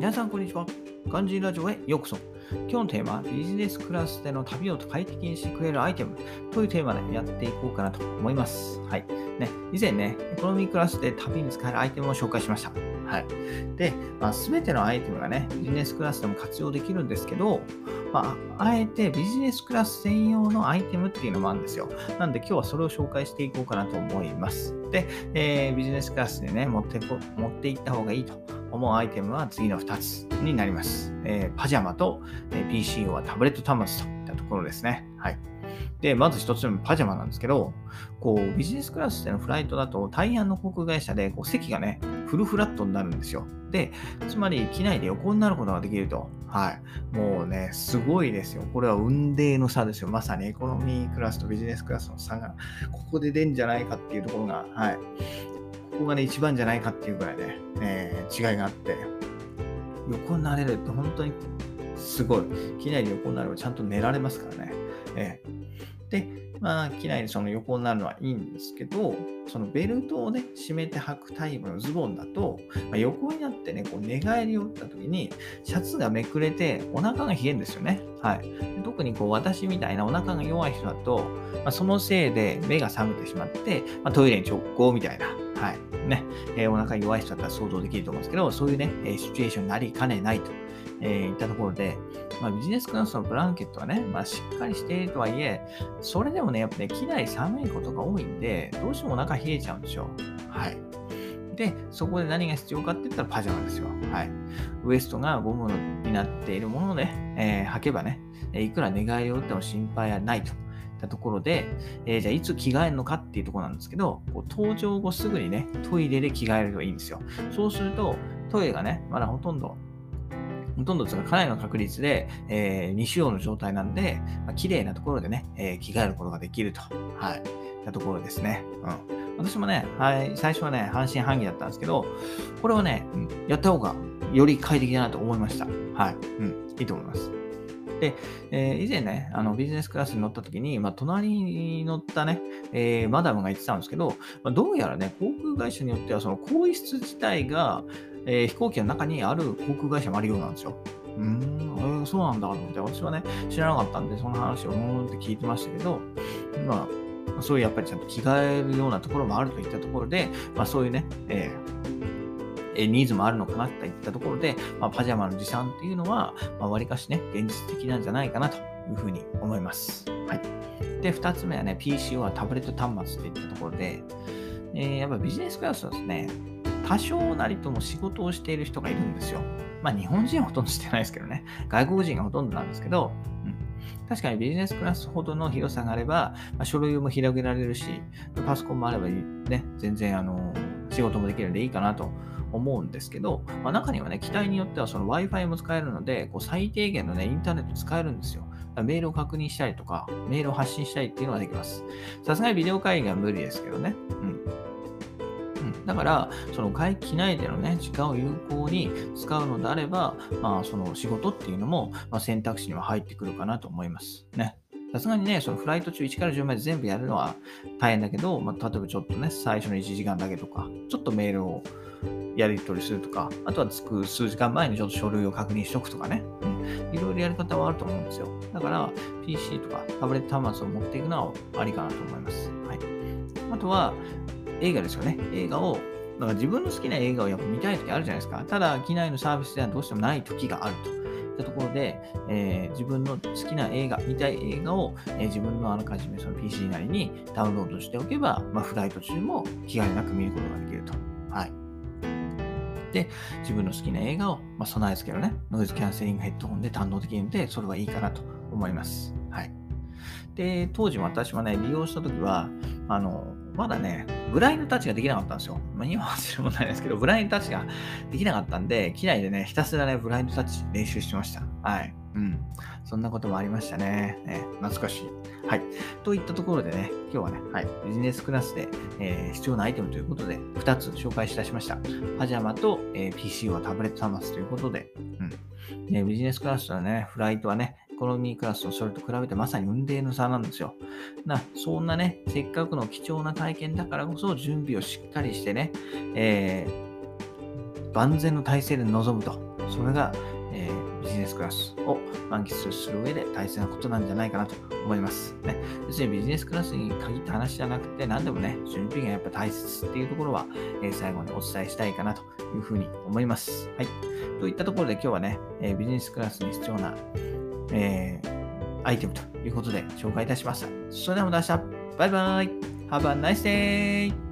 皆さんこんにちは。ガンジーラジオへようこそ。今日のテーマはビジネスクラスでの旅を快適にしてくれるアイテムというテーマでやっていこうかなと思います。はい。ね、以前ね、エコノミークラスで旅に使えるアイテムを紹介しました。はい。で、まあ、全てのアイテムがね、ビジネスクラスでも活用できるんですけど、まあ、あえてビジネスクラス専用のアイテムっていうのもあるんですよ。なんで今日はそれを紹介していこうかなと思います。で、えー、ビジネスクラスでね、持ってこ持っていった方がいいと思うアイテムは次の2つになります。えー、パジャマと、え、PCO はタブレット端末といったところですね。はい。で、まず一つ目パジャマなんですけど、こう、ビジネスクラスでのフライトだと、大半の航空会社でこう席がね、フルフラットになるんですよ。で、つまり機内で横になることができると。はい。もうね、すごいですよ。これは運命の差ですよ。まさにエコノミークラスとビジネスクラスの差が、ここで出んじゃないかっていうところが、はい。ここがね、一番じゃないかっていうぐらいね、えー、違いがあって、横になれるって本当にすごい。機内で横になればちゃんと寝られますからね。で、まあ、機内でその横になるのはいいんですけど、そのベルトをね、締めて履くタイプのズボンだと、まあ、横になってね、こう寝返りを打った時に、シャツがめくれてお腹が冷えるんですよね。はい。特にこう私みたいなお腹が弱い人だと、まあ、そのせいで目が覚めてしまって、まあ、トイレに直行みたいな、はい。ね、えー、お腹弱い人だったら想像できると思うんですけど、そういうね、えシチュエーションになりかねないと。えー、いったところで、まあ、ビジネスクラスのブランケットはね、まあ、しっかりしているとはいえ、それでもね、やっぱね、機内寒いことが多いんで、どうしてもお腹冷えちゃうんですよ。はい。で、そこで何が必要かって言ったらパジャマですよ。はい。ウエストがゴムになっているもので、えー、履けばね、いくら寝返りを打っても心配はないと。ったところで、えー、じゃあいつ着替えるのかっていうところなんですけど、こう登場後すぐにね、トイレで着替えるといいんですよ。そうすると、トイレがね、まだほとんどほとんどかなりの確率で、えー、未使用の状態なんで、まあ、綺麗なところでね、えー、着替えることができると。はい。たところですね。うん。私もね、はい、最初はね、半信半疑だったんですけど、これはね、うん、やった方がより快適だなと思いました。はい。うん。いいと思います。で、えー、以前ね、あのビジネスクラスに乗った時に、まあ、隣に乗ったね、えー、マダムが言ってたんですけど、まあ、どうやらね、航空会社によっては、その更衣室自体が、えー、飛行機の中にある航空会社もあるようなんですよ。うーん、えー、そうなんだと思って、私はね、知らなかったんで、その話をうーんって聞いてましたけど、まあ、そういうやっぱりちゃんと着替えるようなところもあるといったところで、まあそういうね、えー、ニーズもあるのかなといったところで、まあ、パジャマの持参っていうのは、まあ、割かしね、現実的なんじゃないかなというふうに思います。はい。で、二つ目はね、PCO はタブレット端末といったところで、えー、やっぱビジネスクラスはですね、多少なりとも仕事をしている人がいるんですよ。まあ日本人はほとんどしてないですけどね。外国人がほとんどなんですけど、うん、確かにビジネスクラスほどの広さがあれば、まあ、書類も広げられるし、パソコンもあればね、全然あの仕事もできるんでいいかなと思うんですけど、まあ、中にはね、機体によってはその Wi-Fi も使えるので、こう最低限のね、インターネット使えるんですよ。メールを確認したりとか、メールを発信したりっていうのができます。さすがにビデオ会議は無理ですけどね。だから、その外機内でのね、時間を有効に使うのであれば、まあ、その仕事っていうのも、まあ、選択肢には入ってくるかなと思います。ね。さすがにね、そのフライト中1から10まで全部やるのは大変だけど、まあ、例えばちょっとね、最初の1時間だけとか、ちょっとメールをやり取りするとか、あとは着く数時間前にちょっと書類を確認しとくとかね、うん、いろいろやり方はあると思うんですよ。だから、PC とかタブレット端末を持っていくのはありかなと思います。はい。あとは、映画ですよね。映画を、だから自分の好きな映画をやっぱ見たい時あるじゃないですか。ただ、機内のサービスではどうしてもない時があると。ったところで、えー、自分の好きな映画、見たい映画を、えー、自分のあらかじめその PC なりにダウンロードしておけば、まあ、フライト中も気兼なく見ることができると。はい。で、自分の好きな映画を、まあ、備え付けるね、ノイズキャンセリングヘッドホンで堪能できるので、それはいいかなと思います。はい。で、当時私はね、利用したときは、あの、まだね、ブラインドタッチができなかったんですよ。まあ、今は知る問題ですけど、ブラインドタッチができなかったんで、機内でね、ひたすらね、ブラインドタッチ練習してました。はい。うん。そんなこともありましたね。ね懐かしい。はい。といったところでね、今日はね、はい、ビジネスクラスで、えー、必要なアイテムということで、2つ紹介いたしました。パジャマと、えー、PC はタブレット端末ということで、うん。ね、ビジネスクラスはね、フライトはね、コノミークラスとそれと比べてまさに運命の差なんですよ。な、そんなね、せっかくの貴重な体験だからこそ準備をしっかりしてね、えー、万全の体制で臨むと。それが、えー、ビジネスクラスを満喫する上で大切なことなんじゃないかなと思います。ね、別にビジネスクラスに限った話じゃなくて、何でもね、準備がやっぱ大切っていうところは、えー、最後にお伝えしたいかなというふうに思います。はい。といったところで今日はね、えー、ビジネスクラスに必要な、えー、アイテムということで紹介いたしました。それではまた明日、バイバイ !Have a nice day!